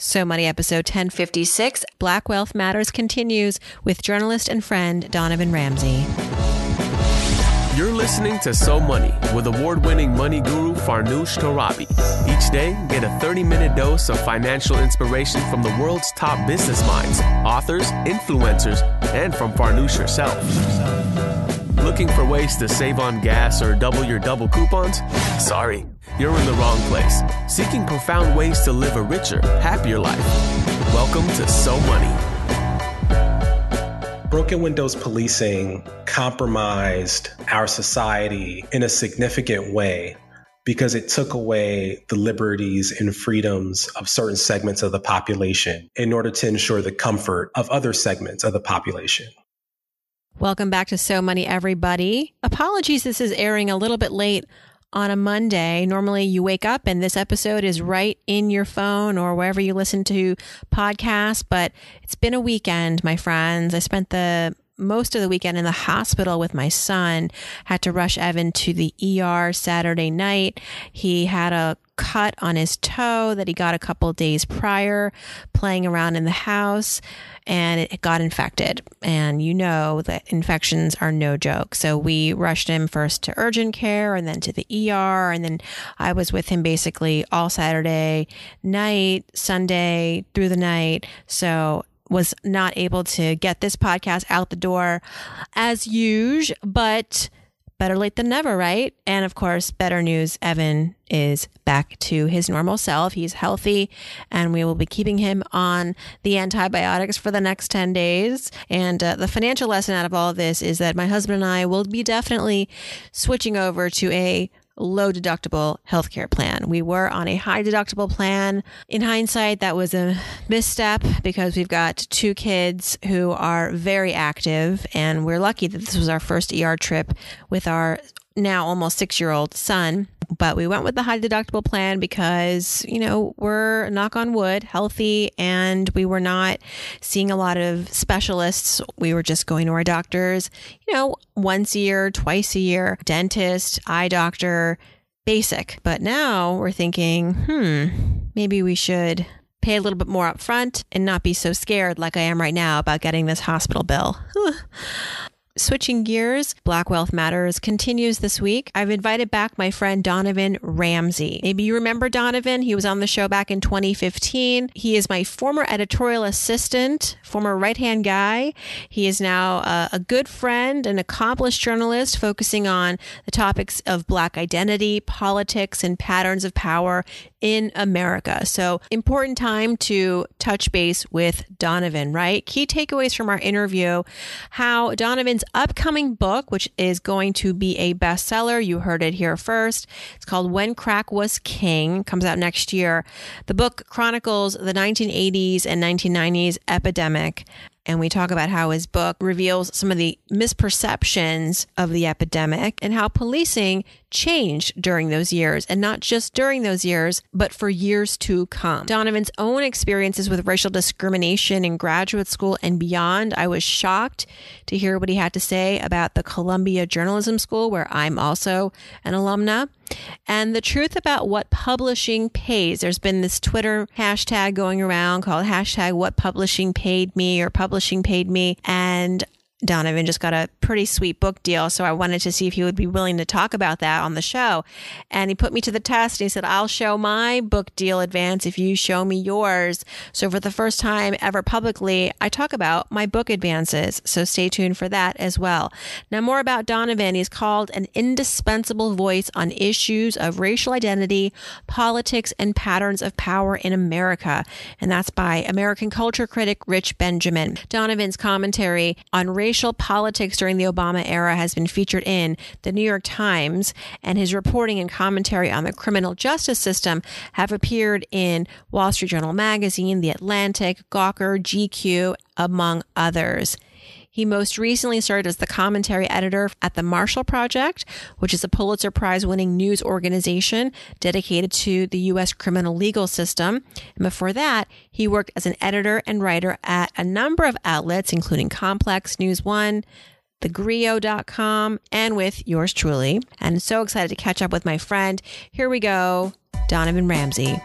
So Money episode 1056 Black Wealth Matters continues with journalist and friend Donovan Ramsey. You're listening to So Money with award winning money guru Farnoosh Torabi. Each day, get a 30 minute dose of financial inspiration from the world's top business minds, authors, influencers, and from Farnoosh herself. Looking for ways to save on gas or double your double coupons? Sorry, you're in the wrong place. Seeking profound ways to live a richer, happier life. Welcome to So Money. Broken windows policing compromised our society in a significant way because it took away the liberties and freedoms of certain segments of the population in order to ensure the comfort of other segments of the population. Welcome back to So Money, everybody. Apologies, this is airing a little bit late on a Monday. Normally you wake up and this episode is right in your phone or wherever you listen to podcasts, but it's been a weekend, my friends. I spent the most of the weekend in the hospital with my son. Had to rush Evan to the ER Saturday night. He had a cut on his toe that he got a couple days prior playing around in the house and it got infected. And you know that infections are no joke. So we rushed him first to urgent care and then to the ER. And then I was with him basically all Saturday night, Sunday through the night. So was not able to get this podcast out the door as usual, but better late than never, right? And of course, better news Evan is back to his normal self. He's healthy, and we will be keeping him on the antibiotics for the next 10 days. And uh, the financial lesson out of all of this is that my husband and I will be definitely switching over to a low deductible healthcare plan. We were on a high deductible plan. In hindsight, that was a misstep because we've got two kids who are very active, and we're lucky that this was our first ER trip with our now almost six year old son. But we went with the high deductible plan because, you know, we're knock on wood, healthy, and we were not seeing a lot of specialists. We were just going to our doctors, you know, once a year, twice a year, dentist, eye doctor, basic. But now we're thinking, hmm, maybe we should pay a little bit more up front and not be so scared like I am right now about getting this hospital bill. Switching gears, Black Wealth Matters continues this week. I've invited back my friend Donovan Ramsey. Maybe you remember Donovan. He was on the show back in 2015. He is my former editorial assistant, former right hand guy. He is now a, a good friend, an accomplished journalist focusing on the topics of Black identity, politics, and patterns of power in America. So, important time to touch base with Donovan, right? Key takeaways from our interview how Donovan's upcoming book, which is going to be a bestseller. You heard it here first. It's called When Crack Was King, comes out next year. The book chronicles the 1980s and 1990s epidemic and we talk about how his book reveals some of the misperceptions of the epidemic and how policing changed during those years and not just during those years, but for years to come. Donovan's own experiences with racial discrimination in graduate school and beyond. I was shocked to hear what he had to say about the Columbia Journalism School, where I'm also an alumna. And the truth about what publishing pays. There's been this Twitter hashtag going around called hashtag what publishing paid me or publishing paid me. And Donovan just got a pretty sweet book deal. So I wanted to see if he would be willing to talk about that on the show. And he put me to the test and he said, I'll show my book deal advance if you show me yours. So for the first time ever publicly, I talk about my book advances. So stay tuned for that as well. Now, more about Donovan. He's called an indispensable voice on issues of racial identity, politics, and patterns of power in America. And that's by American culture critic Rich Benjamin. Donovan's commentary on race racial politics during the Obama era has been featured in the New York Times, and his reporting and commentary on the criminal justice system have appeared in Wall Street Journal magazine, The Atlantic, Gawker, GQ, among others. He most recently served as the commentary editor at the Marshall Project, which is a Pulitzer Prize winning news organization dedicated to the U.S. criminal legal system. And before that, he worked as an editor and writer at a number of outlets, including Complex, News One, thegrio.com, and with yours truly. And so excited to catch up with my friend. Here we go, Donovan Ramsey.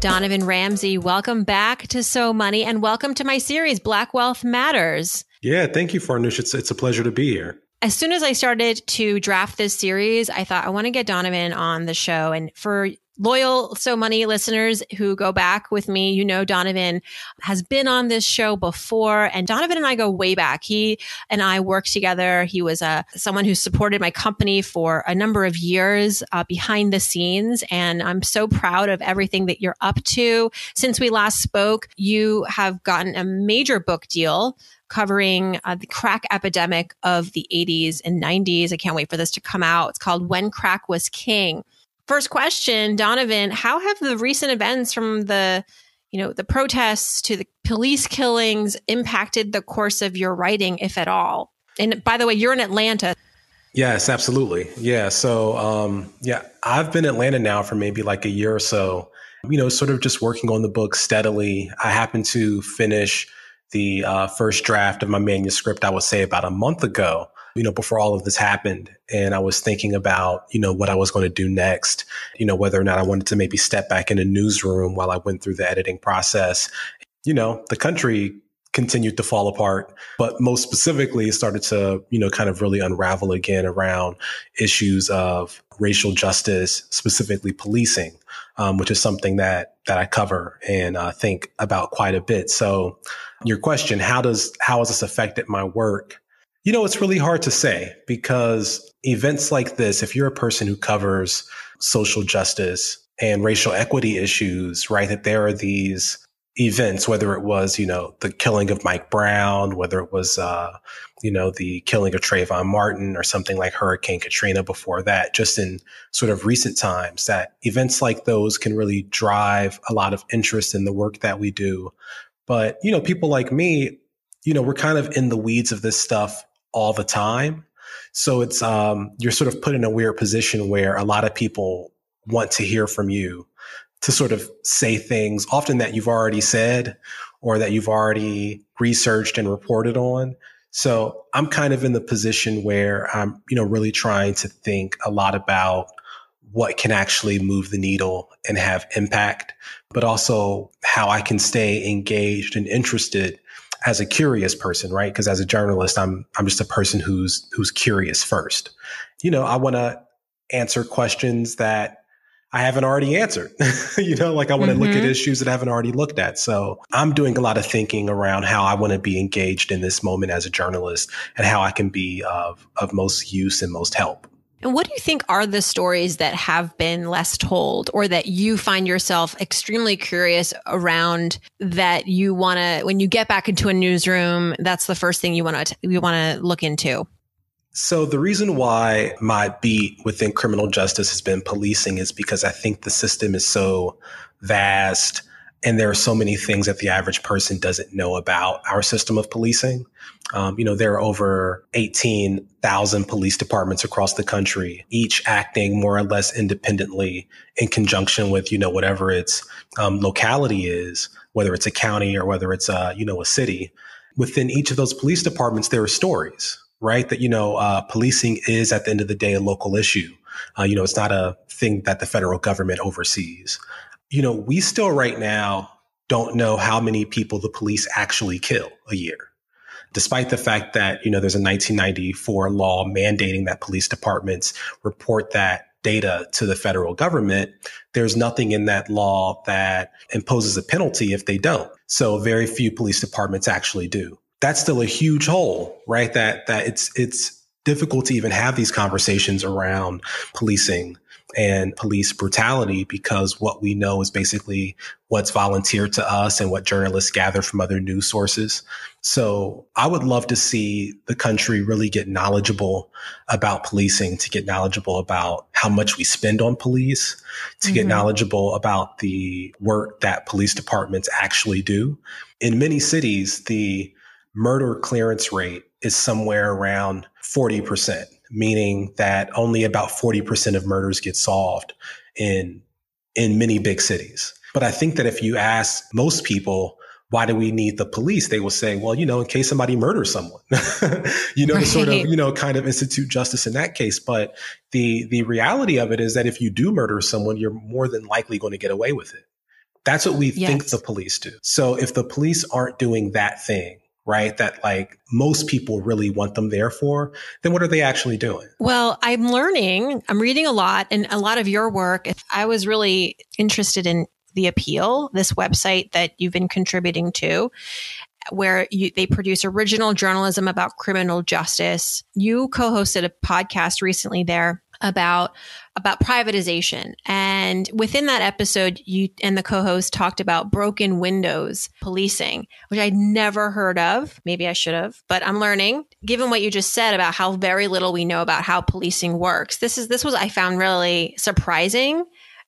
Donovan Ramsey, welcome back to So Money and welcome to my series, Black Wealth Matters. Yeah, thank you, Farnoosh. It's, it's a pleasure to be here. As soon as I started to draft this series, I thought I want to get Donovan on the show. And for loyal So Money listeners who go back with me, you know, Donovan has been on this show before and Donovan and I go way back. He and I worked together. He was a, uh, someone who supported my company for a number of years uh, behind the scenes. And I'm so proud of everything that you're up to. Since we last spoke, you have gotten a major book deal covering uh, the crack epidemic of the 80s and 90s. I can't wait for this to come out. It's called When Crack Was King. First question, Donovan, how have the recent events from the you know, the protests to the police killings impacted the course of your writing, if at all? And by the way, you're in Atlanta. Yes, absolutely. Yeah. So, um, yeah, I've been in Atlanta now for maybe like a year or so, you know, sort of just working on the book steadily. I happened to finish the uh, first draft of my manuscript, I would say about a month ago you know, before all of this happened. And I was thinking about, you know, what I was going to do next, you know, whether or not I wanted to maybe step back in a newsroom while I went through the editing process. You know, the country continued to fall apart, but most specifically started to, you know, kind of really unravel again around issues of racial justice, specifically policing, um, which is something that that I cover and uh, think about quite a bit. So, your question: How does how has this affected my work? You know, it's really hard to say because events like this, if you're a person who covers social justice and racial equity issues, right, that there are these events, whether it was, you know, the killing of Mike Brown, whether it was, uh, you know, the killing of Trayvon Martin or something like Hurricane Katrina before that, just in sort of recent times, that events like those can really drive a lot of interest in the work that we do. But, you know, people like me, you know, we're kind of in the weeds of this stuff all the time. So it's um, you're sort of put in a weird position where a lot of people want to hear from you to sort of say things often that you've already said or that you've already researched and reported on. So I'm kind of in the position where I'm, you know, really trying to think a lot about what can actually move the needle and have impact, but also how I can stay engaged and interested as a curious person, right? Because as a journalist, I'm I'm just a person who's who's curious first. You know, I want to answer questions that I haven't already answered. you know, like I want to mm-hmm. look at mm-hmm. issues that I haven't already looked at. So I'm doing a lot of thinking around how I want to be engaged in this moment as a journalist and how I can be of of most use and most help. And what do you think are the stories that have been less told or that you find yourself extremely curious around that you want to when you get back into a newsroom that's the first thing you want to you want to look into? So the reason why my beat within criminal justice has been policing is because I think the system is so vast and there are so many things that the average person doesn't know about our system of policing. Um, you know, there are over 18,000 police departments across the country, each acting more or less independently in conjunction with, you know, whatever its um, locality is, whether it's a county or whether it's a, you know, a city. Within each of those police departments, there are stories, right? That, you know, uh, policing is at the end of the day a local issue. Uh, you know, it's not a thing that the federal government oversees you know, we still right now don't know how many people the police actually kill a year. Despite the fact that, you know, there's a 1994 law mandating that police departments report that data to the federal government, there's nothing in that law that imposes a penalty if they don't. So very few police departments actually do. That's still a huge hole, right? That that it's it's difficult to even have these conversations around policing and police brutality because what we know is basically what's volunteered to us and what journalists gather from other news sources. So I would love to see the country really get knowledgeable about policing, to get knowledgeable about how much we spend on police, to mm-hmm. get knowledgeable about the work that police departments actually do. In many cities, the murder clearance rate is somewhere around 40% meaning that only about 40% of murders get solved in in many big cities. But I think that if you ask most people, why do we need the police? They will say, well, you know, in case somebody murders someone, you know, right. to sort of, you know, kind of institute justice in that case. But the the reality of it is that if you do murder someone, you're more than likely going to get away with it. That's what we Yes. think the police do. So if the police aren't doing that thing, right, that like most people really want them there for, then what are they actually doing? Well, I'm learning, I'm reading a lot, and a lot of your work. If I was really interested in the appeal, this website that you've been contributing to, where you, they produce original journalism about criminal justice. You co-hosted a podcast recently there about about privatization. And within that episode you and the co-host talked about broken windows policing which i'd never heard of. Maybe i should have but i'm learning. Given what you just said about how very little we know about how policing works this is this was i found really surprising.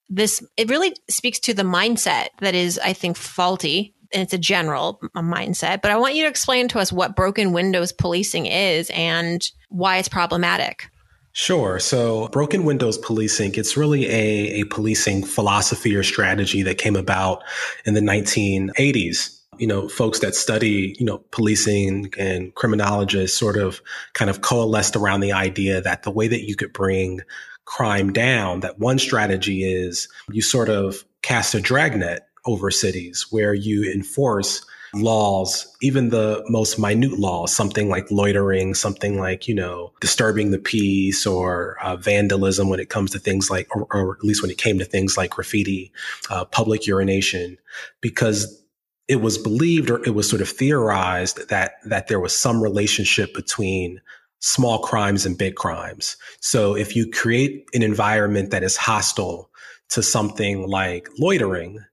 This it really speaks to the mindset that is i think faulty. And it's a general mindset but i want you to explain to us what broken windows policing is and why it's problematic Sure. So, broken windows policing, it's really a, a policing philosophy or strategy that came about in the 1980s. You know, folks that study, you know, policing and criminologists sort of kind of coalesced around the idea that the way that you could bring crime down, that one strategy is you sort of cast a dragnet over cities where you enforce laws, even the most minute laws, something like loitering, something like, you know, disturbing the peace or uh, vandalism when it comes to things like, or, or, at least when it came to things like graffiti, uh, public urination, because it was believed or it was sort of theorized that, that there was some relationship between small crimes and big crimes. So if you create an environment that is hostile to something like loitering,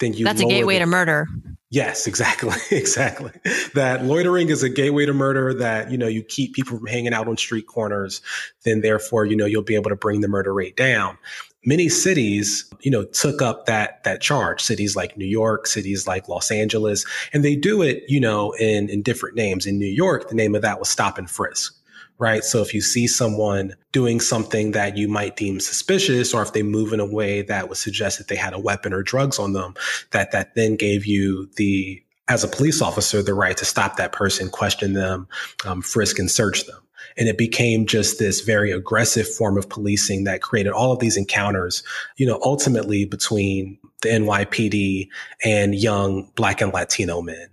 then you that's a gateway the, to murder Yes, exactly. Exactly. That loitering is a gateway to murder that, you know, you keep people from hanging out on street corners, then therefore, you know, you'll be able to bring the murder rate down. Many cities, you know, took up that that charge. Cities like New York, cities like Los Angeles, and they do it, you know, in in different names. In New York, the name of that was stop and frisk right? So if you see someone doing something that you might deem suspicious, or if they move in a way that would suggest that they had a weapon or drugs on them, that that then gave you the as a police officer the right to stop that person, question them, um, frisk and search them. And it became just this very aggressive form of policing that created all of these encounters, you know, ultimately between the NYPD and young black and Latino men.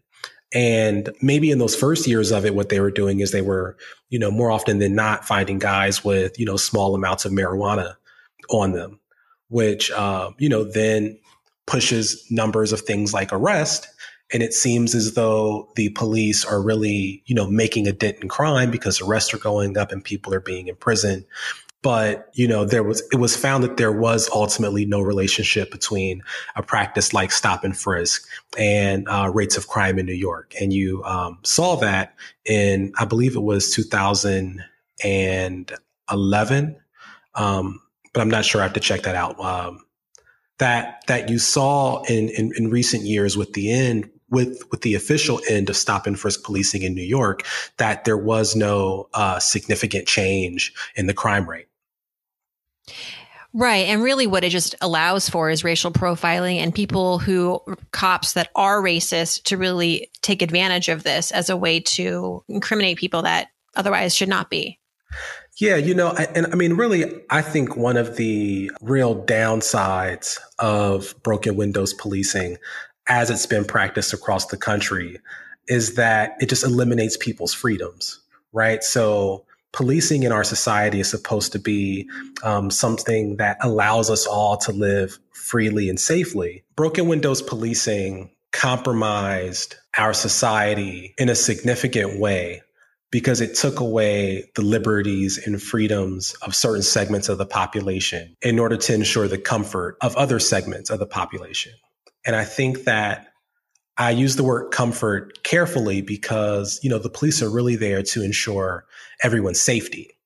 And maybe in those first years of it, what they were doing is they were, you know, more often than not finding guys with, you know, small amounts of marijuana on them, which, uh, you know, then pushes numbers of things like arrest. And it seems as though the police are really, you know, making a dent in crime because arrests are going up and people are being imprisoned but you know there was it was found that there was ultimately no relationship between a practice like stop and frisk and uh, rates of crime in New York, and you um, saw that in I believe it was 2011, um, but I'm not sure. I have to check that out. Um, that that you saw in, in in recent years with the end with with the official end of stop and frisk policing in New York that there was no uh, significant change in the crime rate. Right. And really, what it just allows for is racial profiling and people who, cops that are racist, to really take advantage of this as a way to incriminate people that otherwise should not be. Yeah, you know, and I mean, really, I think one of the real downsides of broken windows policing as it's been practiced across the country is that it just eliminates people's freedoms, right? So, policing in our society is supposed to be um, something that allows us all to live freely and safely. Broken windows policing compromised our society in a significant way because it took away the liberties and freedoms of certain segments of the population in order to ensure the comfort of other segments of the population. And I think that I use the word comfort carefully because, you know, the police are really there to ensure everyone's safety.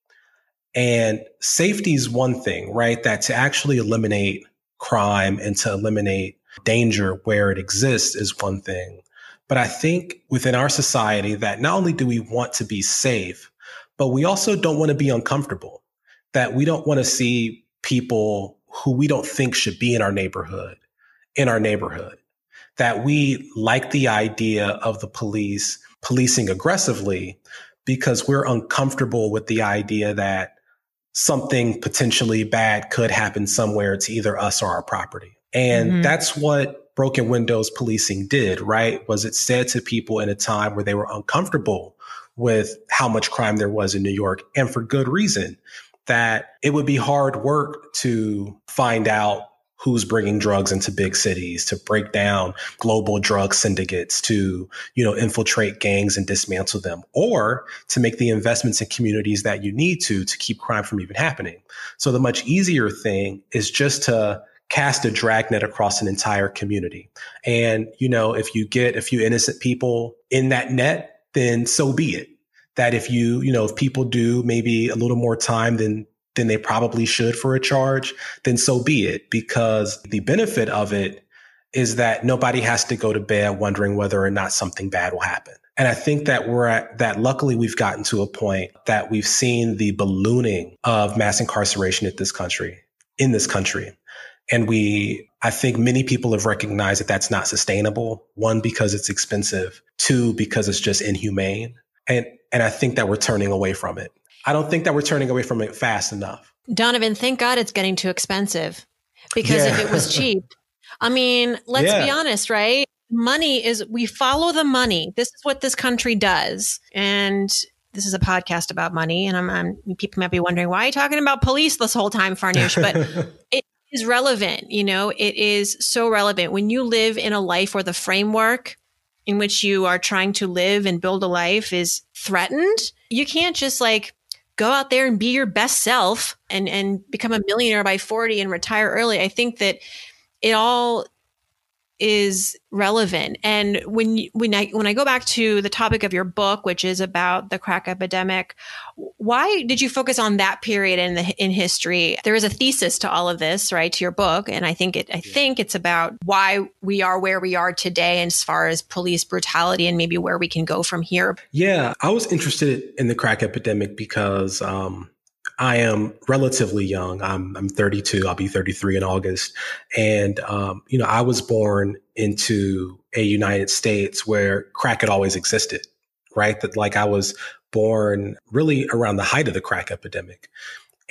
And safety is one thing, right? That to actually eliminate crime and to eliminate danger where it exists is one thing. But I think within our society that not only do we want to be safe, but we also don't want to be uncomfortable, that we don't want to see people who we don't think should be in our neighborhood in our neighborhood that we like the idea of the police policing aggressively because we're uncomfortable with the idea that something potentially bad could happen somewhere to either us or our property. And mm-hmm. that's what broken windows policing did, right? Was it said to people in a time where they were uncomfortable with how much crime there was in New York and for good reason that it would be hard work to find out who's bringing drugs into big cities to break down global drug syndicates to you know infiltrate gangs and dismantle them or to make the investments in communities that you need to to keep crime from even happening. So the much easier thing is just to cast a dragnet across an entire community. And you know if you get a few innocent people in that net then so be it. That if you you know if people do maybe a little more time than than they probably should for a charge, then so be it. Because the benefit of it is that nobody has to go to bed wondering whether or not something bad will happen. And I think that we're at that luckily we've gotten to a point that we've seen the ballooning of mass incarceration at this country, in this country. And we, I think many people have recognized that that's not sustainable. One, because it's expensive. Two, because it's just inhumane. And, and I think that we're turning away from it. I don't think that we're turning away from it fast enough. Donovan, thank God it's getting too expensive because yeah. if it was cheap, I mean, let's yeah. be honest, right? Money is, we follow the money. This is what this country does. And this is a podcast about money. And I'm, I'm people might be wondering, why are you talking about police this whole time, Farnoosh? But it is relevant. You know, it is so relevant when you live in a life where the framework in which you are trying to live and build a life is threatened. You can't just like go out there and be your best self and and become a millionaire by 40 and retire early. I think that it all is relevant. And when when i when i go back to the topic of your book which is about the crack epidemic why did you focus on that period in the in history? There is a thesis to all of this right to your book and i think it i think it's about why we are where we are today as far as police brutality and maybe where we can go from here. Yeah i was interested in the crack epidemic because um I am relatively young. I'm, I'm 32. I'll be 33 in August. And, um, you know, I was born into a United States where crack had always existed, right? That like I was born really around the height of the crack epidemic.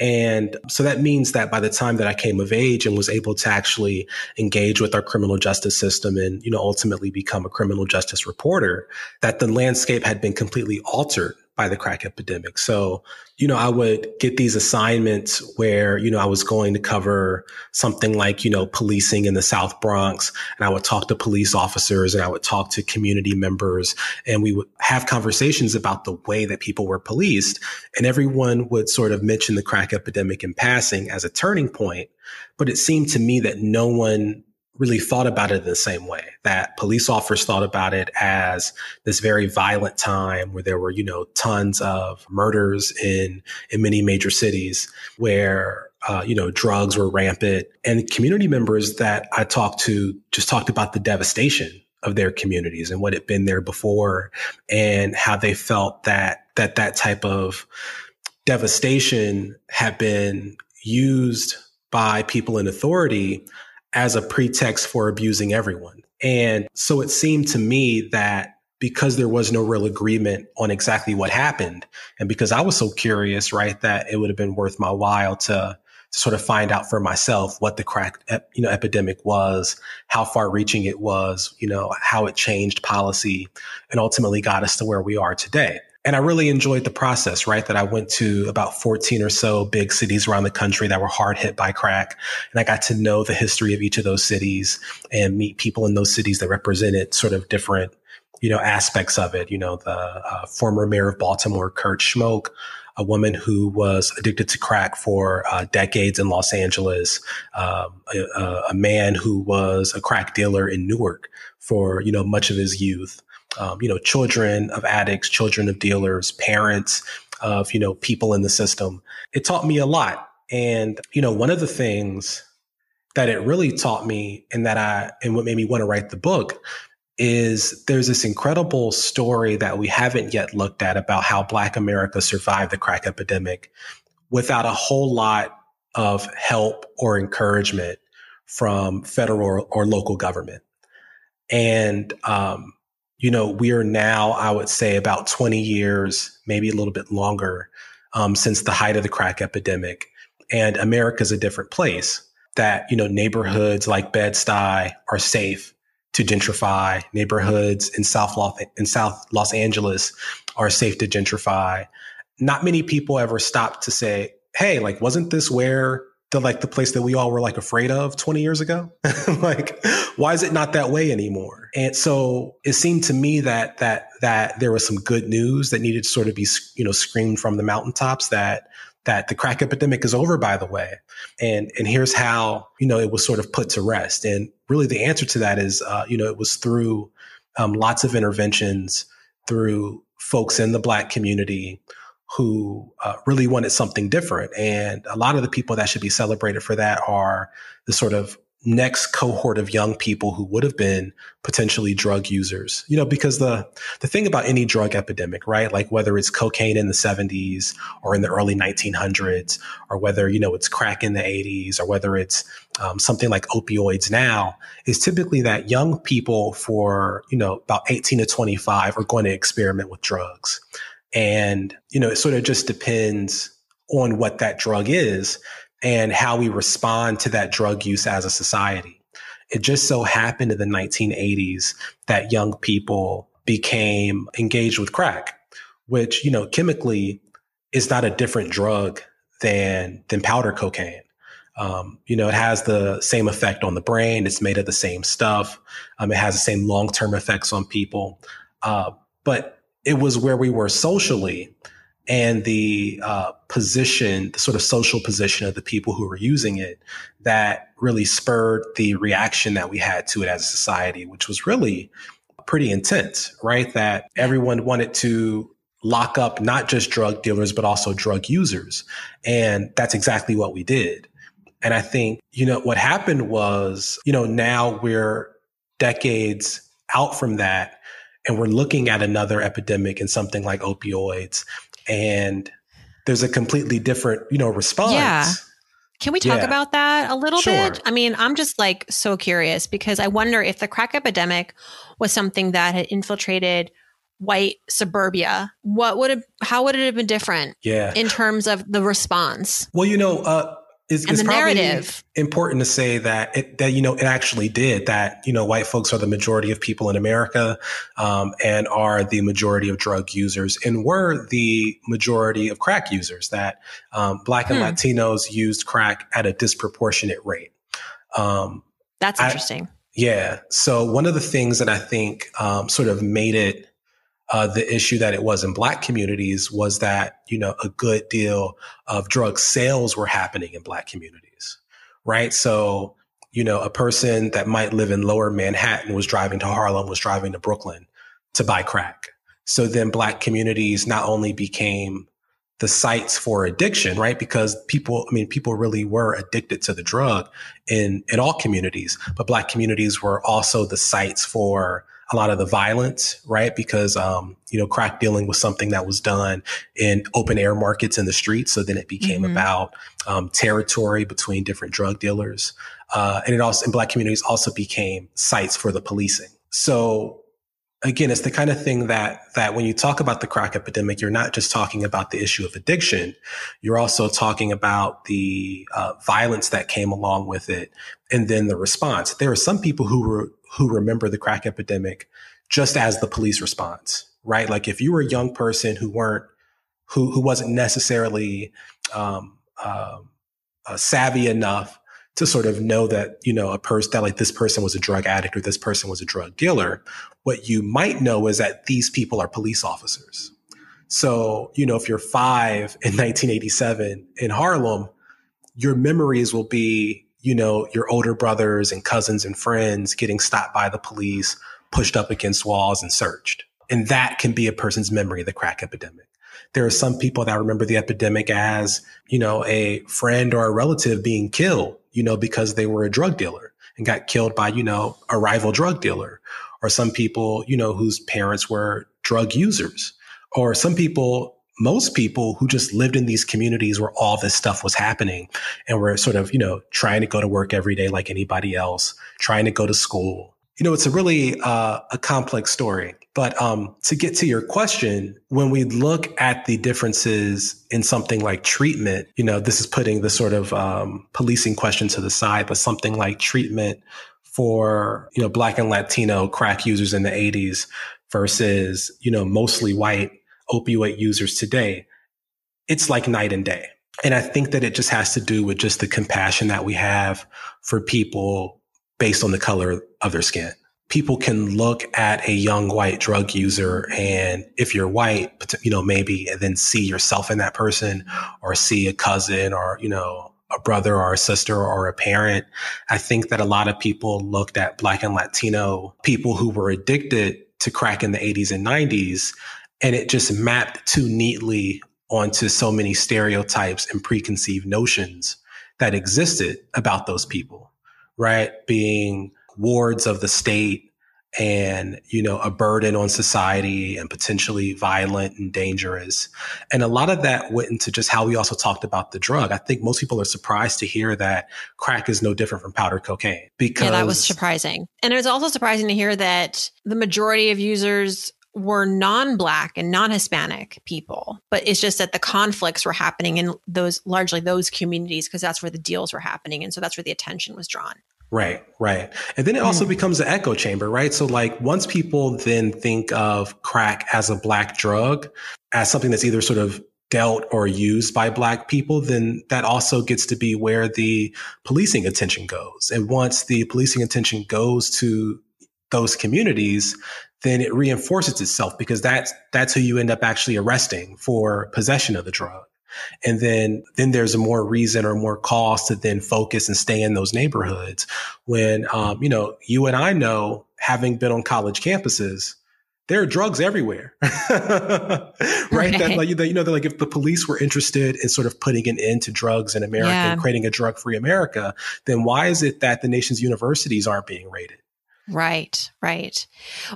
And so that means that by the time that I came of age and was able to actually engage with our criminal justice system and, you know, ultimately become a criminal justice reporter, that the landscape had been completely altered by the crack epidemic. So, you know, I would get these assignments where, you know, I was going to cover something like, you know, policing in the South Bronx. And I would talk to police officers and I would talk to community members and we would have conversations about the way that people were policed. And everyone would sort of mention the crack epidemic in passing as a turning point. But it seemed to me that no one really thought about it in the same way that police officers thought about it as this very violent time where there were you know tons of murders in in many major cities where uh, you know drugs were rampant. And community members that i talked to just talked about the devastation of their communities and what had been there before and how they felt that that that type of devastation had been used by people in authority as a pretext for abusing everyone. And so it seemed to me that because there was no real agreement on exactly what happened, and because I was so curious, right, that it would have been worth my while to to sort of find out for myself what the crack you know epidemic was, how far reaching it was, you know, how it changed policy and ultimately got us to where we are today. And I really enjoyed the process, right? That I went to about 14 or so big cities around the country that were hard hit by crack. And I got to know the history of each of those cities and meet people in those cities that represented sort of different, you know, aspects of it. You know, the uh, former mayor of Baltimore, Kurt Schmoke, a woman who was addicted to crack for uh, decades in Los Angeles, um, a, a man who was a crack dealer in Newark for, you know, much of his youth um, you know, children of addicts, children of dealers, parents of, you know, people in the system. It taught me a lot. And, you know, one of the things that it really taught me and that I, and what made me want to write the book is there's this incredible story that we haven't yet looked at about how Black America survived the crack epidemic without a whole lot of help or encouragement from federal or, local government. And um, you know, we are now, I would say, about 20 years, maybe a little bit longer, um, since the height of the crack epidemic. And America's a different place. That, you know, neighborhoods like Bed-Stuy are safe. to gentrify. Neighborhoods in South Los, in South Los Angeles are safe to gentrify. Not many people ever stop to say, "Hey, like, wasn't this where the like the place that we all were like afraid of 20 years ago? Like why is it not that way anymore? And so it seemed to me that that that there was some good news that needed to sort of be you know screamed from the mountaintops that that the crack epidemic is over by the way. And and here's how you know it was sort of put to rest. And really the answer to that is uh, you know it was through um, lots of interventions through folks in the black community who uh, really wanted something different. And a lot of the people that should be celebrated for that are the sort of next cohort of young people who would have been potentially drug users you know because the the thing about any drug epidemic right like whether it's cocaine in the 70s or in the early 1900s or whether you know it's crack in the 80s or whether it's um, something like opioids now is typically that young people for you know about 18 to 25 are going to experiment with drugs and, you know, it sort of just depends on what that drug is and how we respond to that drug use as a society. It just so happened in the 1980s that young people became engaged with crack, which, you know, chemically is not a different drug than, than powder cocaine. Um, you know, it has the same effect on the brain. It's made of the same stuff. Um, it has the same long term effects on people. Uh, but it was where we were socially and the uh, position, the sort of social position of the people who were using it that really spurred the reaction that we had to it as a society, which was really pretty intense, right? That everyone wanted to lock up not just drug dealers, but also drug users. And that's exactly what we did. And I think, you know, what happened was, you know, now we're decades out from that and we're looking at another epidemic in something like opioids and there's a completely different you know response yeah can we talk yeah. about that a little sure. bit? I mean, I'm just like so curious because I wonder if the crack epidemic was something that had infiltrated white suburbia, what would have, how would it have been different? Yeah. In terms of the response? Well, you know, uh, it's, the narrative. important to say that it, that you know it actually did that you know white folks are the majority of people in America um, and are the majority of drug users and were the majority of crack users that um, black and hmm. Latinos used crack at a disproportionate rate. Um, That's interesting. I, yeah. So one of the things that I think um, sort of made it uh, the issue that it was in black communities was that, you know, a good deal of drug sales were happening in black communities, right? So, you know, a person that might live in lower Manhattan was driving to Harlem, was driving to Brooklyn to buy crack. So then black communities not only became the sites for addiction, right? Because people, I mean, people really were addicted to the drug in, in all communities, but black communities were also the sites for a lot of the violence, right? Because, um, you know, crack dealing was something that was done in open air markets in the streets. So then it became mm-hmm. about um, territory between different drug dealers. Uh, and it also, in black communities also became sites for the policing. So again, it's the kind of thing that, that when you talk about the crack epidemic, you're not just talking about the issue of addiction. You're also talking about the uh, violence that came along with it and then the response. There are some people who were who remember the crack epidemic just as the police response, right? Like if you were a young person who weren't, who, who wasn't necessarily um, uh, uh, savvy enough to sort of know that, you know, a person that like this person was a drug addict or this person was a drug dealer. What you might know is that these people are police officers. So, you know, if you're five in 1987 in Harlem, your memories will be you know, your older brothers and cousins and friends getting stopped by the police, pushed up against walls and searched. And that can be a person's memory of the crack epidemic. There are some people that remember the epidemic as, you know, a friend or a relative being killed, you know, because they were a drug dealer and got killed by, you know, a rival drug dealer. Or some people, you know, whose parents were drug users. Or some people most people who just lived in these communities where all this stuff was happening and were sort of, you know, trying to go to work every day like anybody else, trying to go to school. You know, it's a really uh, a complex story. But um, to get to your question, when we look at the differences in something like treatment, you know, this is putting the sort of um, policing question to the side, but something like treatment for, you know, black and Latino crack users in the 80s versus, you know, mostly white opioid users today, it's like night and day. And I think that it just has to do with just the compassion that we have for people based on the color of their skin. People can look at a young white drug user and if you're white, you know, maybe and then see yourself in that person or see a cousin or, you know, a brother or a sister or a parent. I think that a lot of people looked at black and Latino people who were addicted to crack in the 80s and 90s and it just mapped too neatly onto so many stereotypes and preconceived notions that existed about those people, right? Being wards of the state and, you know, a burden on society and potentially violent and dangerous. And a lot of that went into just how we also talked about the drug. I think most people are surprised to hear that crack is no different from powder cocaine because yeah, that was surprising. And it was also surprising to hear that the majority of users were non-black and non-hispanic people but it's just that the conflicts were happening in those largely those communities because that's where the deals were happening and so that's where the attention was drawn. Right right. And then it also becomes an echo chamber right? So like once people then think of crack as a black drug as something that's either sort of dealt or used by black people then that also gets to be where the policing attention goes. And once the policing attention goes to those communities then it reinforces itself because that's that's who you end up actually arresting for possession of the drug. And then, then there's a more reason or more cause to then focus and stay in those neighborhoods. When, um, you know, you and I know, having been on college campuses, there are drugs everywhere, right? right. That like, you know, that like if the police were interested in sort of putting an end to drugs in America yeah. and creating a drug-free America, then why is it that the nation's universities aren't being raided? Right, right.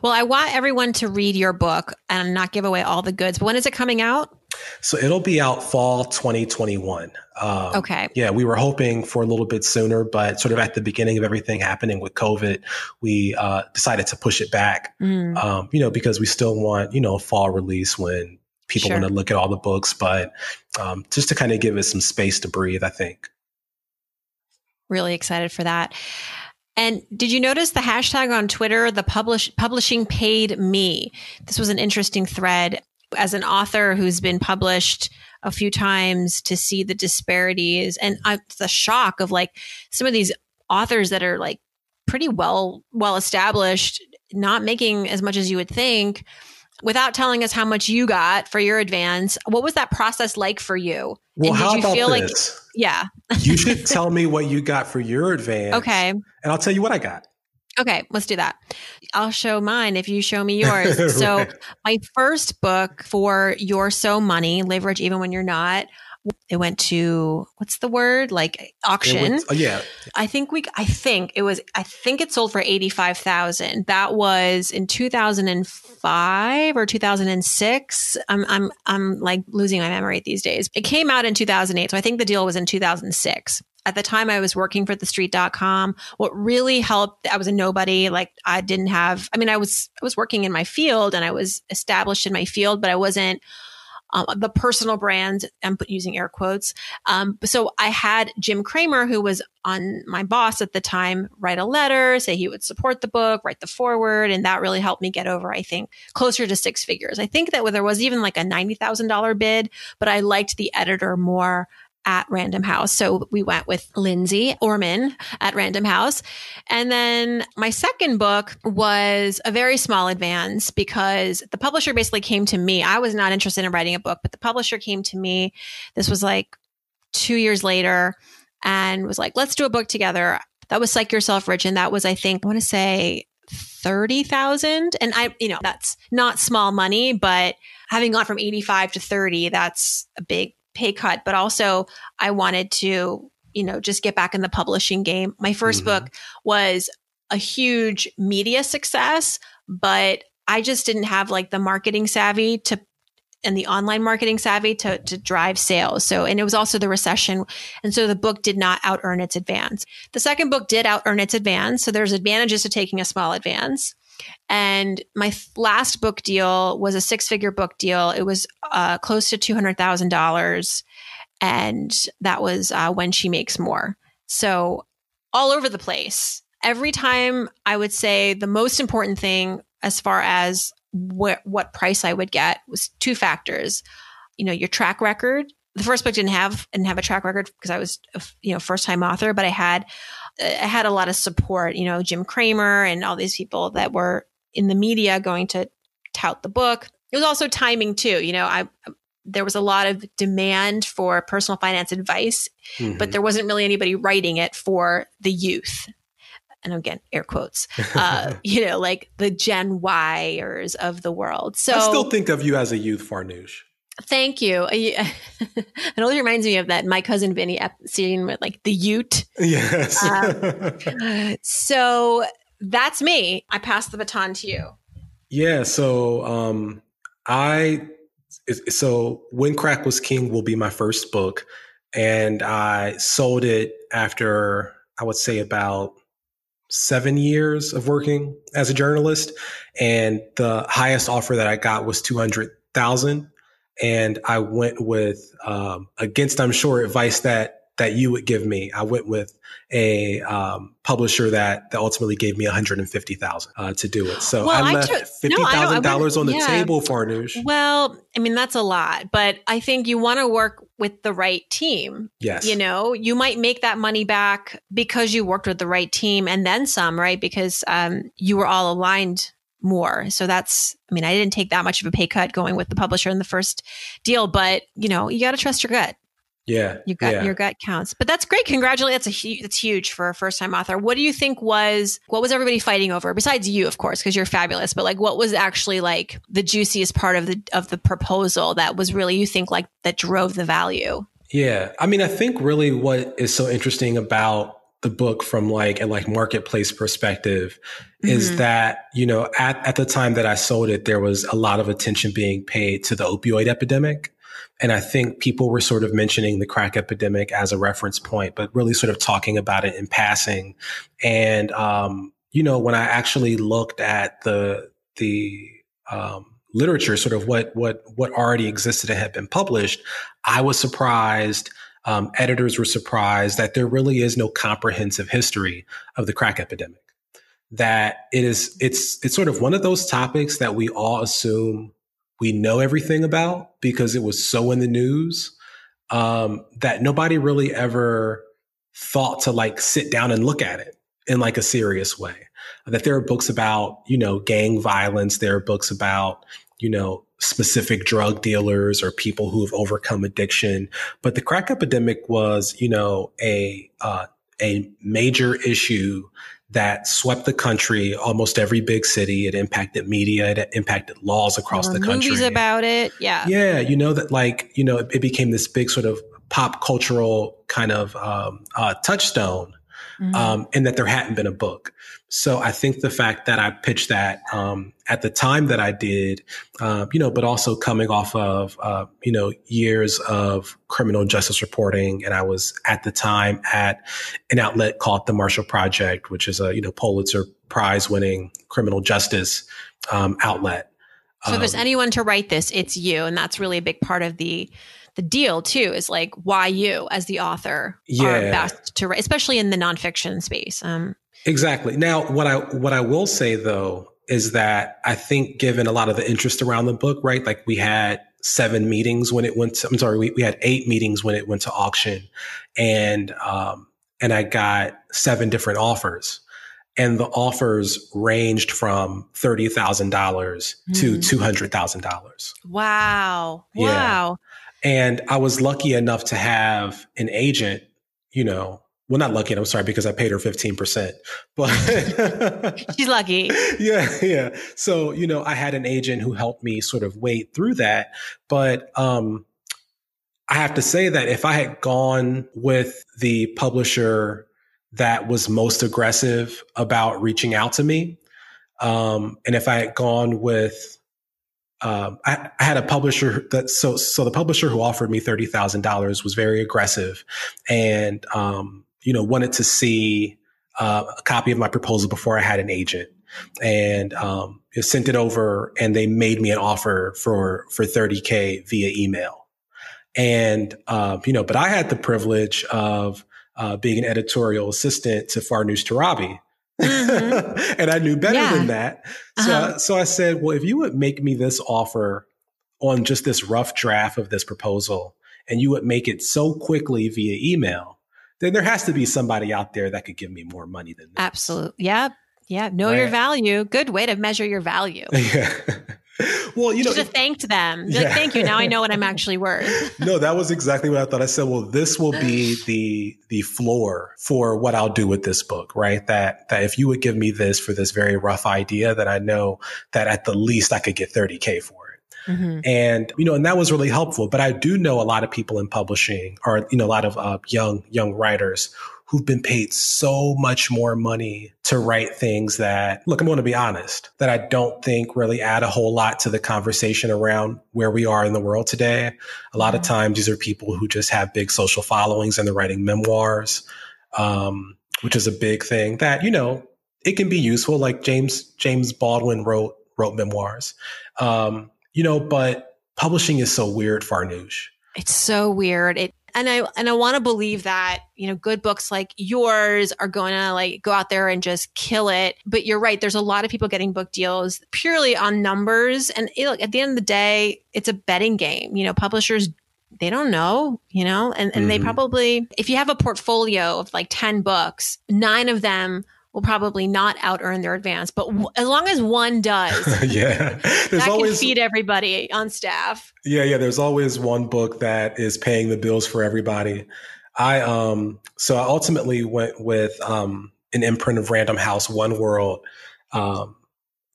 Well, I want everyone to read your book and not give away all the goods. But when is it coming out? So it'll be out fall 2021. Um, okay. Yeah, we were hoping for a little bit sooner, but sort of at the beginning of everything happening with COVID, we uh, decided to push it back. Mm. Um, you know, because we still want you know a fall release when people sure. want to look at all the books, but um, just to kind of give us some space to breathe. I think. Really excited for that. And did you notice the hashtag on Twitter, the publish, publishing paid me? This was an interesting thread. As an author who's been published a few times to see the disparities and uh, the shock of like some of these authors that are like pretty well well established not making as much as you would think without telling us how much you got for your advance. What was that process like for you? Well, and did how you about feel this? like yeah. you should tell me what you got for your advance. Okay. And I'll tell you what I got. Okay, let's do that. I'll show mine if you show me yours. right. So, my first book for You're So Money, Live Rich Even When You're Not, it went to what's the word? Like auction went, oh, yeah. I think we i think it was i think it sold for 85000 that was in 2005 or 2006 i'm i'm i'm like losing my memory these days. It came out in 2008 so i think the deal was in 2006 at the time I was working for TheStreet.com. What really helped, I was a nobody. Like I didn't have, I mean, I was, I was working in my field and I was established in my field, but I wasn't um, the personal brand. I'm using air quotes. Um, so I had Jim Cramer, who was on my boss at the time, write a letter, say he would support the book, write the foreword, and that really helped me get over, I think, closer to six figures. I think that there was even like a ninety thousand dollar bid, but I liked the editor more at Random House. So we went with Lindsay Orman at Random House. And then my second book was a very small advance because the publisher basically came to me. I was not interested in writing a book, but the publisher came to me. This was like two years later and was like, let's do a book together. That was Psych Yourself Rich. And that was, I think, I want to say 30,000. And I, you know, that's not small money, but having gone from 85 to 30, that's a big pay cut, but also I wanted to, you know, just get back in the publishing game. My 1st mm-hmm. book was a huge media success, but I just didn't have like the marketing savvy to and the online marketing savvy to, to drive sales. So, and it was also the recession. And so the book did not out earn its advance. The second book did out earn its advance. So there's advantages to taking a small advance. And my last book deal was a six figure book deal. It was uh, close to $200,000. And that was uh, when she makes more. So all over the place. every time I would say the most important thing as far as what what price I would get was two factors. You know, your track record. The first book didn't have didn't have a track record because I was a, you know first time author, but I had had a lot of support. You know, Jim Cramer and all these people that were in the media going to tout the book. It was also timing too. You know, I there was a lot of demand for personal finance advice, mm-hmm. but there wasn't really anybody writing it for the youth. And again, air quotes, uh, you know, like the Gen Yers of the world. So I still think of you as a youth, Farnoosh. Thank you. it always reminds me of that my cousin Vinny scene with like the Ute. Yes. um, so that's me. I pass the baton to you. Yeah. So um, I so when crack was king will be my first book and i sold it after i would say about seven years of working as a journalist and the highest offer that i got was 200000 and i went with um, against i'm sure advice that that you would give me. I went with a um, publisher that, that ultimately gave me 150,000 uh, to do it. So well, I left $50,000 no, on the yeah. table, Farnoosh. Well, I mean, that's a lot, but I think you want to work with the right team. Yes. You know, you might make that money back because you worked with the right team and then some, right? Because um, you were all aligned more. So that's, I mean, I didn't take that much of a pay cut going with the publisher in the first deal, but you know, you got to trust your gut. Yeah, you got yeah. your gut counts, but that's great. Congratulations! That's a that's huge for a first time author. What do you think was what was everybody fighting over? Besides you, of course, because you're fabulous. But like, what was actually like the juiciest part of the of the proposal that was really you think like that drove the value? Yeah, I mean, I think really what is so interesting about the book from like a like marketplace perspective mm-hmm. is that you know at, at the time that i sold it there was a lot of attention being paid to the opioid epidemic and I think people were sort of mentioning the crack epidemic as a reference point, but really sort of talking about it in passing. And, um, you know, when I actually looked at the, the, um, literature, sort of what, what, what already existed and had been published, I was surprised. Um, editors were surprised that there really is no comprehensive history of the crack epidemic. That it is, it's, it's sort of one of those topics that we all assume we know everything about because it was so in the news um, that nobody really ever thought to like sit down and look at it in like a serious way. That there are books about, you know, gang violence. There are books about, you know, specific drug dealers or people who have overcome addiction. But the crack epidemic was, you know, a, uh, a major issue that swept the country, almost every big city. It impacted media. It impacted laws across the country. Movies about it. Yeah. Yeah. You know, that like, you know, it, it became this big sort of pop cultural kind of um, uh, touchstone mm-hmm. um, and that there hadn't been a book. So I think the fact that I pitched that um, at the time that I did, uh, you know, but also coming off of, uh, you know, years of criminal justice reporting. And I was at the time at an outlet called the Marshall Project, which is a, you know, Pulitzer Prize winning criminal justice um, outlet. So if there's um, anyone to write this, it's you. And that's really a big part of the the deal too is like why you as the author yeah. are best to write, especially in the nonfiction space. Um, exactly. Now, what I what I will say though is that I think given a lot of the interest around the book, right? Like we had seven meetings when it went to, I'm sorry, we, we had eight meetings when it went to auction and, um, and I got seven different offers and the offers ranged from $30,000 mm. to $200,000. Wow. Yeah. Wow. And I was lucky enough to have an agent, you know, well, not lucky. I'm sorry because I paid her 15%, but she's lucky. Yeah. Yeah. So, you know, I had an agent who helped me sort of wade through that. But, um, I have to say that if I had gone with the publisher that was most aggressive about reaching out to me, um, and if I had gone with um, I, I, had a publisher that so so the publisher who offered me thirty thousand dollars was very aggressive, and um, you know wanted to see uh, a copy of my proposal before I had an agent, and um, sent it over, and they made me an offer for for thirty k via email, and uh, you know, but I had the privilege of uh, being an editorial assistant to Farnoosh Torabi, Mm-hmm. and I knew better yeah. than that. So, uh-huh. I, so I said, well, if you would make me this offer on just this rough draft of this proposal and you would make it so quickly via email, then there has to be somebody out there that could give me more money than this. Absolutely. Yeah. Yeah. Know right. your value. Good way to measure your value. Yeah. Well, you know, just thanked them. Yeah. Like, thank you. Now I know what I'm actually worth. no, that was exactly what I thought. I said, well, this will be the the floor for what I'll do with this book, right? That that if you would give me this for this very rough idea, that I know that at the least I could get 30k for it. Mm-hmm. And you know, and that was really helpful. But I do know a lot of people in publishing, or you know, a lot of uh, young young writers who've been paid so much more money to write things that, look, I'm going to be honest, that I don't think really add a whole lot to the conversation around where we are in the world today. A lot of mm-hmm. times these are people who just have big social followings and they're writing memoirs, um, which is a big thing that, you know, it can be useful. Like James, James Baldwin wrote, wrote memoirs. Um, you know, but publishing is so weird, Farnoosh. It's so weird. It and I and I want to believe that you know good books like yours are going to like go out there and just kill it. But you're right. There's a lot of people getting book deals purely on numbers, and it, at the end of the day, it's a betting game. You know, publishers they don't know, you know, and, and mm-hmm. they probably, if you have a portfolio of like 10 books, nine of them will probably not out earn their advance, but w- as long as one does, yeah, there's that always, can feed everybody on staff. Yeah, yeah. There's always one book that is paying the bills for everybody. I um so I ultimately went with um an imprint of Random House One World um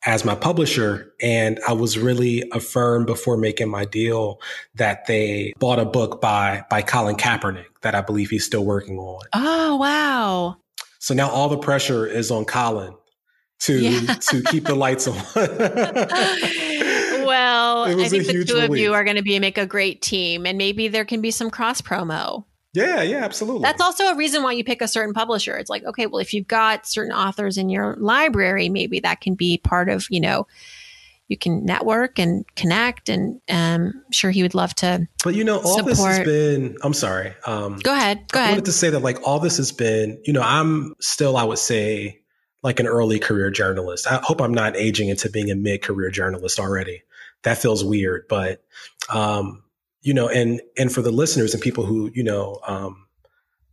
as my publisher and I was really affirmed before making my deal that they bought a book by by Colin Kaepernick that I believe he's still working on. Oh wow. So now all the pressure is on Colin to yeah. to keep the lights on. well, I think the two relief. of you are going to be make a great team, and maybe there can be some cross promo. Yeah, yeah, absolutely. That's also a reason why you pick a certain publisher. It's like, okay, well, if you've got certain authors in your library, maybe that can be part of, you know, you can network and connect and um, I'm sure he would love to but you know all support. this has been i'm sorry um, go ahead go I ahead. I wanted to say that like all this has been you know i'm still i would say like an early career journalist. I hope i'm not aging into being a mid-career journalist already. That feels weird but um, you know and and for the listeners and people who you know um,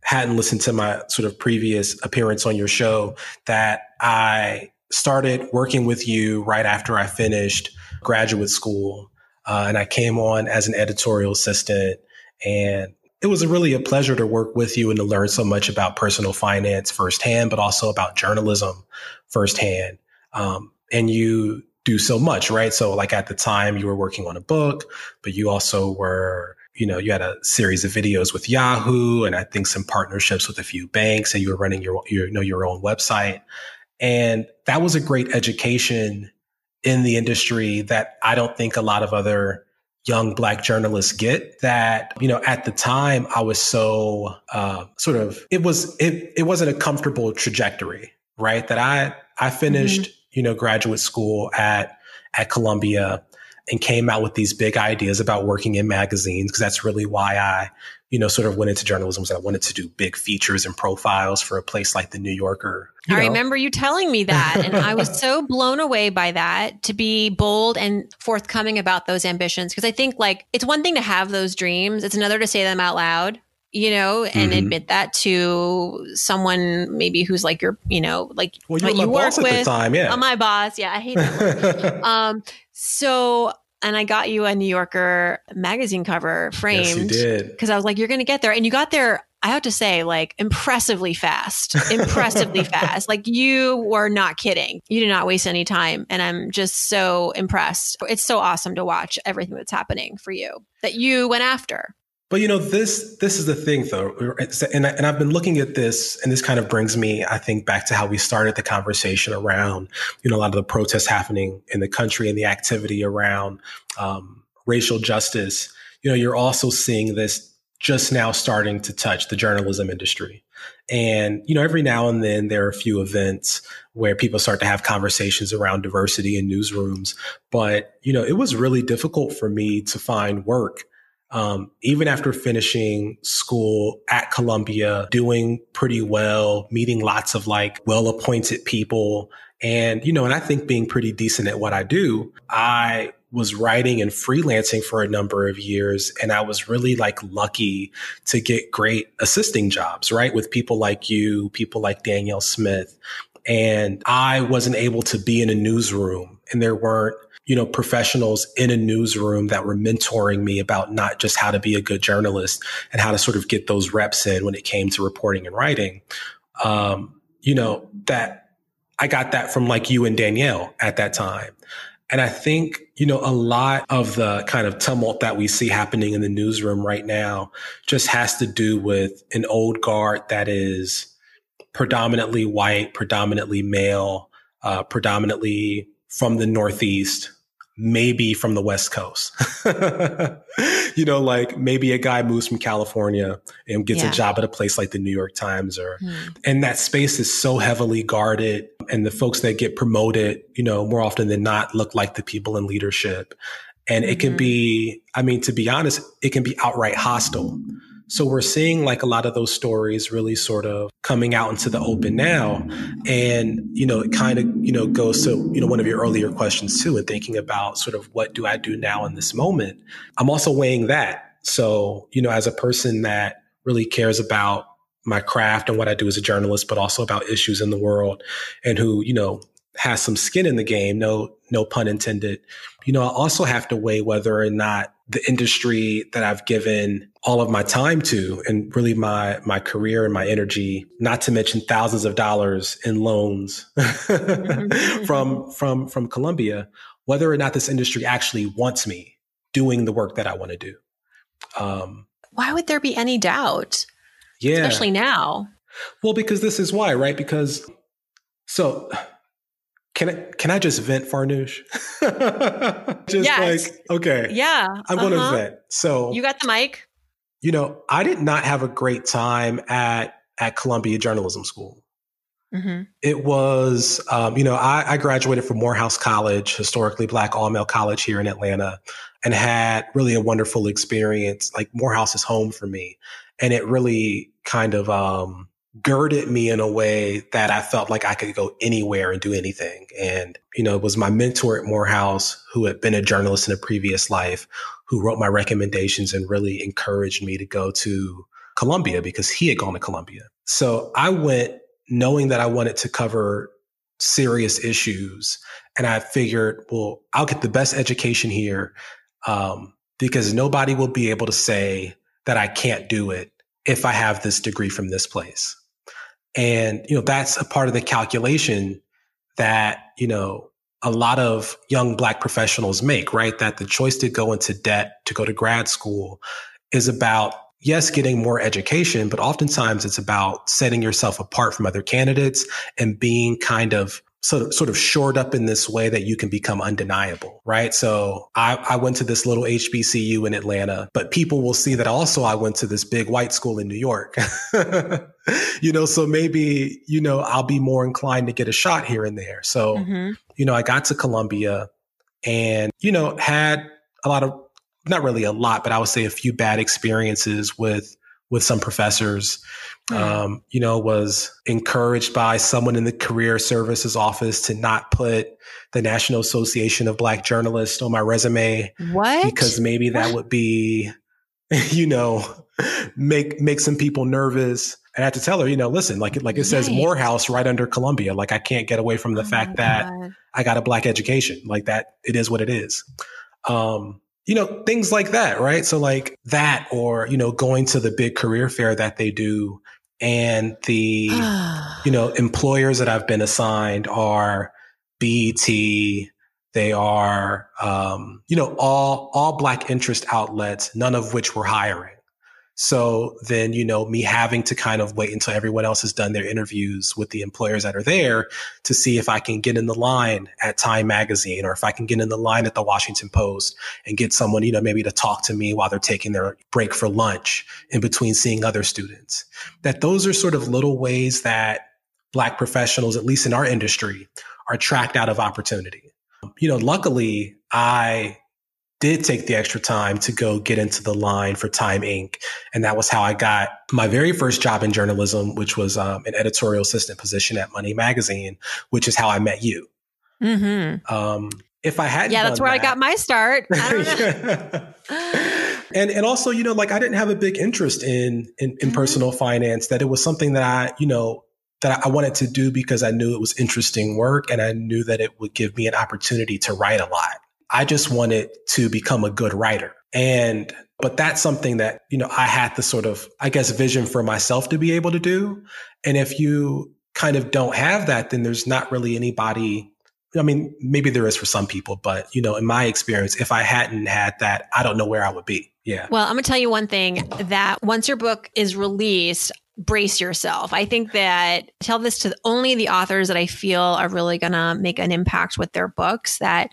hadn't listened to my sort of previous appearance on your show that i started working with you right after I finished graduate school. Uh, and I came on as an editorial assistant. And it was really a pleasure to work with you and to learn so much about personal finance firsthand, but also about journalism firsthand. Um, and you do so much, right? So, like at the time, you were working on a book, but you also were you know, you had a series of videos with Yahoo and I think some partnerships with a few banks and you were running your, your you know, your own website. And that was a great education in the industry that I don't think a lot of other young black journalists get that you know at the time i was so uh, sort of it was it, it wasn't a comfortable trajectory right that i i finished mm-hmm. you know graduate school at at columbia and came out with these big ideas about working in magazines because that's really why i you know, sort of went into journalism was I wanted to do big features and profiles for a place like the New Yorker. I know. remember you telling me that. And I was so blown away by that to be bold and forthcoming about those ambitions. Because I think like it's one thing to have those dreams, it's another to say them out loud you know, and mm-hmm. admit that to someone maybe who's like your, you know, like well, you, work with. time, yeah. Uh, my boss, yeah, I hate that. um, so and I got you a New Yorker magazine cover framed. Yes, you did. Because I was like, you're going to get there. And you got there, I have to say, like impressively fast. Impressively fast. Like you were not kidding. You did not waste any time. And I'm just so impressed. It's so awesome to watch everything that's happening for you that you went after. But you know this this is the thing though, and I, and I've been looking at this, and this kind of brings me, I think, back to how we started the conversation around you know a lot of the protests happening in the country and the activity around um, racial justice. You know, you're also seeing this just now starting to touch the journalism industry. And, you know, every now and then there are a few events where people start to have conversations around diversity in newsrooms. But, you know, it was really difficult for me to find work Um, even after finishing school at Columbia, doing pretty well, meeting lots of like well appointed people. And, you know, and I think being pretty decent at what I do, I was writing and freelancing for a number of years. And I was really like lucky to get great assisting jobs, right? With people like you, people like Danielle Smith. And I wasn't able to be in a newsroom and there weren't you know, professionals in a newsroom that were mentoring me about not just how to be a good journalist and how to sort of get those reps in when it came to reporting and writing. Um, you know, that I got that from like you and Danielle at that time. And I think, you know, a lot of the kind of tumult that we see happening in the newsroom right now just has to do with an old guard that is predominantly white, predominantly male, uh, predominantly from the Northeast, maybe from the West Coast. you know, like maybe a guy moves from California and gets yeah. a job at a place like the New York Times or, mm. and that space is so heavily guarded. And the folks that get promoted, you know, more often than not look like the people in leadership. And mm-hmm. it can mm-hmm. be, I mean, to be honest, it can be outright hostile. So we're seeing like a lot of those stories really sort of coming out into the open now. And, you know, it kind of, you know, goes to, you know, one of your earlier questions too, and thinking about sort of what do I do now in this moment? I'm also weighing that. So, you know, as a person that really cares about my craft and what I do as a journalist, but also about issues in the world and who, you know, has some skin in the game, no, no pun intended. You know, I also have to weigh whether or not the industry that I've given all of my time to and really my my career and my energy, not to mention thousands of dollars in loans from from from Columbia, whether or not this industry actually wants me doing the work that I want to do. Um, why would there be any doubt? Yeah. Especially now. Well, because this is why, right? Because so can I can I just vent Farnoosh? just yes. like okay. Yeah. I'm uh-huh. gonna vent. So you got the mic. You know, I did not have a great time at at Columbia Journalism School. Mm-hmm. It was, um, you know, I, I, graduated from Morehouse College, historically black all male college here in Atlanta, and had really a wonderful experience. Like Morehouse is home for me, and it really kind of um, girded me in a way that I felt like I could go anywhere and do anything. And, you know, it was my mentor at Morehouse who had been a journalist in a previous life who wrote my recommendations and really encouraged me to go to Columbia because he had gone to Columbia. So I went knowing that I wanted to cover serious issues. And I figured, well, I'll get the best education here um, because nobody will be able to say that I can't do it if I have this degree from this place. And, you know, that's a part of the calculation that, you know, a lot of young black professionals make, right? That the choice to go into debt, to go to grad school is about, yes, getting more education, but oftentimes it's about setting yourself apart from other candidates and being kind of sort of, sort of shored up in this way that you can become undeniable, right? So I, I went to this little HBCU in Atlanta, but people will see that also I went to this big white school in New York. you know, so maybe, you know, I'll be more inclined to get a shot here and there. So, mm-hmm. you know, I got to Columbia and, you know, had a lot of, not really a lot, but I would say a few bad experiences with, with some professors um, you know, was encouraged by someone in the career services office to not put the National Association of Black Journalists on my resume. What? Because maybe that would be, you know, make make some people nervous. And I had to tell her, you know, listen, like like it says Morehouse right under Columbia. Like I can't get away from the oh fact that I got a black education. Like that, it is what it is. Um, you know, things like that, right? So like that, or, you know, going to the big career fair that they do and the, you know, employers that I've been assigned are BET, they are, um, you know, all, all black interest outlets, none of which were hiring. So then, you know, me having to kind of wait until everyone else has done their interviews with the employers that are there to see if I can get in the line at Time Magazine or if I can get in the line at the Washington Post and get someone, you know, maybe to talk to me while they're taking their break for lunch in between seeing other students. That those are sort of little ways that Black professionals, at least in our industry, are tracked out of opportunity. You know, luckily, I did take the extra time to go get into the line for Time Inc. And that was how I got my very first job in journalism, which was um, an editorial assistant position at Money Magazine, which is how I met you. Mm-hmm. Um, if I had, yeah, that's where that, I got my start. and and also, you know, like I didn't have a big interest in in, in mm-hmm. personal finance. That it was something that I, you know, that I wanted to do because I knew it was interesting work, and I knew that it would give me an opportunity to write a lot. I just wanted to become a good writer. And, but that's something that, you know, I had the sort of, I guess, vision for myself to be able to do. And if you kind of don't have that, then there's not really anybody. I mean, maybe there is for some people, but, you know, in my experience, if I hadn't had that, I don't know where I would be. Yeah. Well, I'm going to tell you one thing that once your book is released, brace yourself. I think that tell this to only the authors that I feel are really going to make an impact with their books that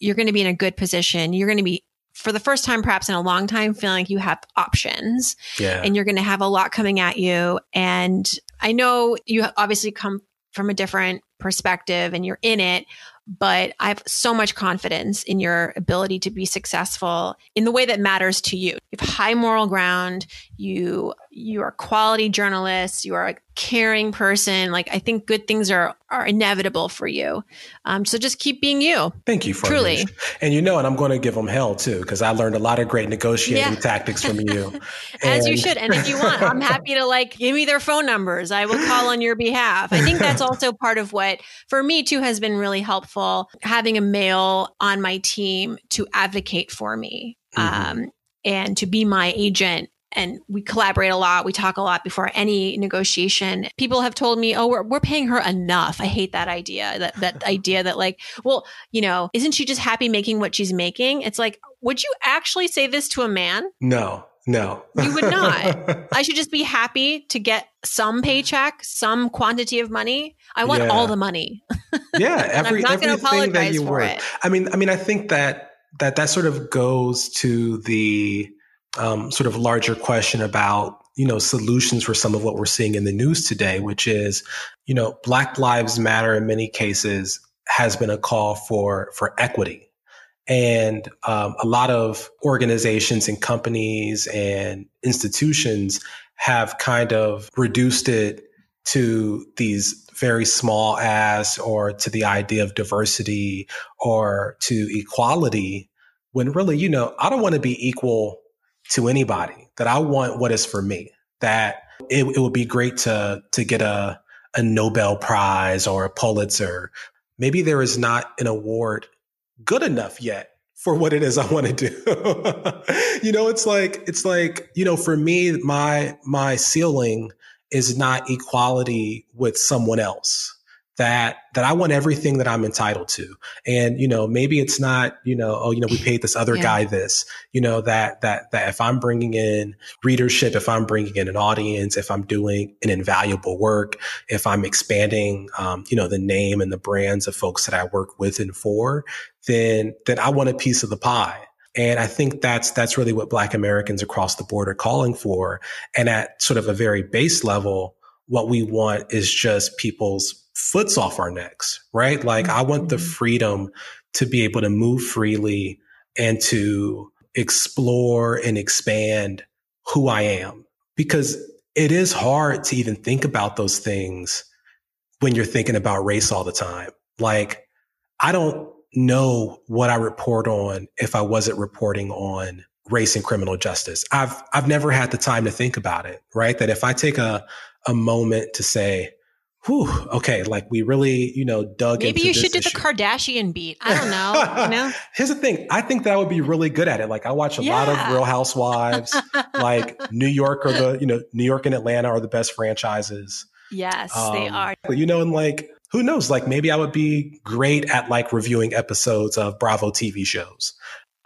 you're going to be in a good position. You're going to be for the first time, perhaps in a long time, feeling like you have options yeah. and you're going to have a lot coming at you. And I know you obviously come from a different perspective and you're in it, but I have so much confidence in your ability to be successful in the way that matters to you. You have high moral ground. You you are a quality journalist. You are a caring person. Like I think good things are are inevitable for you. Um, so just keep being you. Thank you, for truly. And you know, and I'm going to give them hell too because I learned a lot of great negotiating yeah. tactics from you. As you should. And if you want, I'm happy to like give me their phone numbers. I will call on your behalf. I think that's also part of what for me too has been really helpful having a male on my team to advocate for me. Mm-hmm. Um, and to be my agent and we collaborate a lot. We talk a lot before any negotiation. People have told me, "Oh, we're we're paying her enough." I hate that idea. That that idea that like, well, you know, isn't she just happy making what she's making? It's like, would you actually say this to a man? No. No. you would not. I should just be happy to get some paycheck, some quantity of money. I want yeah. all the money. yeah, every I'm not everything that you work. It. I mean, I mean, I think that that that sort of goes to the um, sort of larger question about you know solutions for some of what we're seeing in the news today, which is you know Black Lives Matter in many cases has been a call for for equity. And um, a lot of organizations and companies and institutions have kind of reduced it to these very small as or to the idea of diversity or to equality when really, you know, I don't want to be equal to anybody, that I want what is for me, that it, it would be great to, to get a, a Nobel Prize or a Pulitzer. Maybe there is not an award good enough yet for what it is I want to do. you know, it's like, it's like, you know, for me, my, my ceiling is not equality with someone else that that I want everything that I'm entitled to. And you know, maybe it's not, you know, oh, you know, we paid this other yeah. guy this. You know, that that that if I'm bringing in readership, if I'm bringing in an audience, if I'm doing an invaluable work, if I'm expanding, um, you know, the name and the brands of folks that I work with and for, then then I want a piece of the pie. And I think that's that's really what Black Americans across the board are calling for. And at sort of a very base level, what we want is just people's foots off our necks, right? Like I want the mm-hmm. freedom to be able to move freely and to explore and expand who I am because it is hard to even think about those things when you're thinking about race all the time. Like I don't know what I report on if I wasn't reporting on race and criminal justice. I've I've never had the time to think about it, right? That if I take a a moment to say, whew, okay, like we really, you know, dug Maybe you should do the Kardashian beat. I don't know. you know? Here's the thing. I think that I would be really good at it. Like I watch a yeah. lot of Real Housewives. like New York or the, you know, New York and Atlanta are the best franchises. Yes, um, they are. You know, and like who knows? Like maybe I would be great at like reviewing episodes of Bravo TV shows.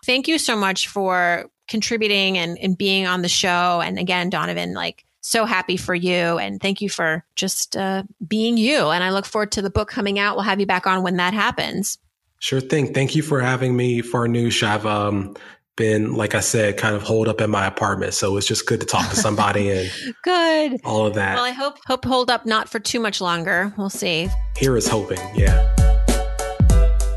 Thank you so much for contributing and, and being on the show. And again, Donovan, like so happy for you and thank you for just uh, being you. And I look forward to the book coming out. We'll have you back on when that happens. Sure thing. Thank you for having me Farnoosh. I've um, been, like I said, kind of holed up in my apartment. So it's just good to talk to somebody and good. All of that. Well, I hope hope holed up not for too much longer. We'll see. Here is hoping. Yeah.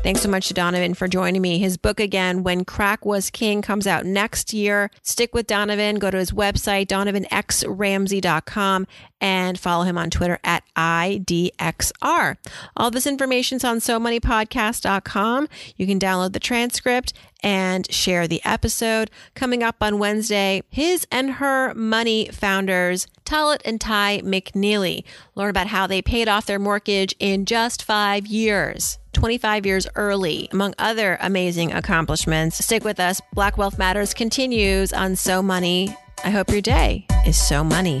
Thanks so much to Donovan for joining me. His book again, When Crack Was King, comes out next year. Stick with Donovan. Go to his website, donovanxramsey.com, and follow him on Twitter at IDXR. All this information is on SoMoneyPodcast.com. You can download the transcript and share the episode. Coming up on Wednesday, his and her money founders, Talaat and Tai McNeely, learn about how they paid off their mortgage in just five years. 25 years early, among other amazing accomplishments. Stick with us. Black Wealth Matters continues on So Money. I hope your day is so money.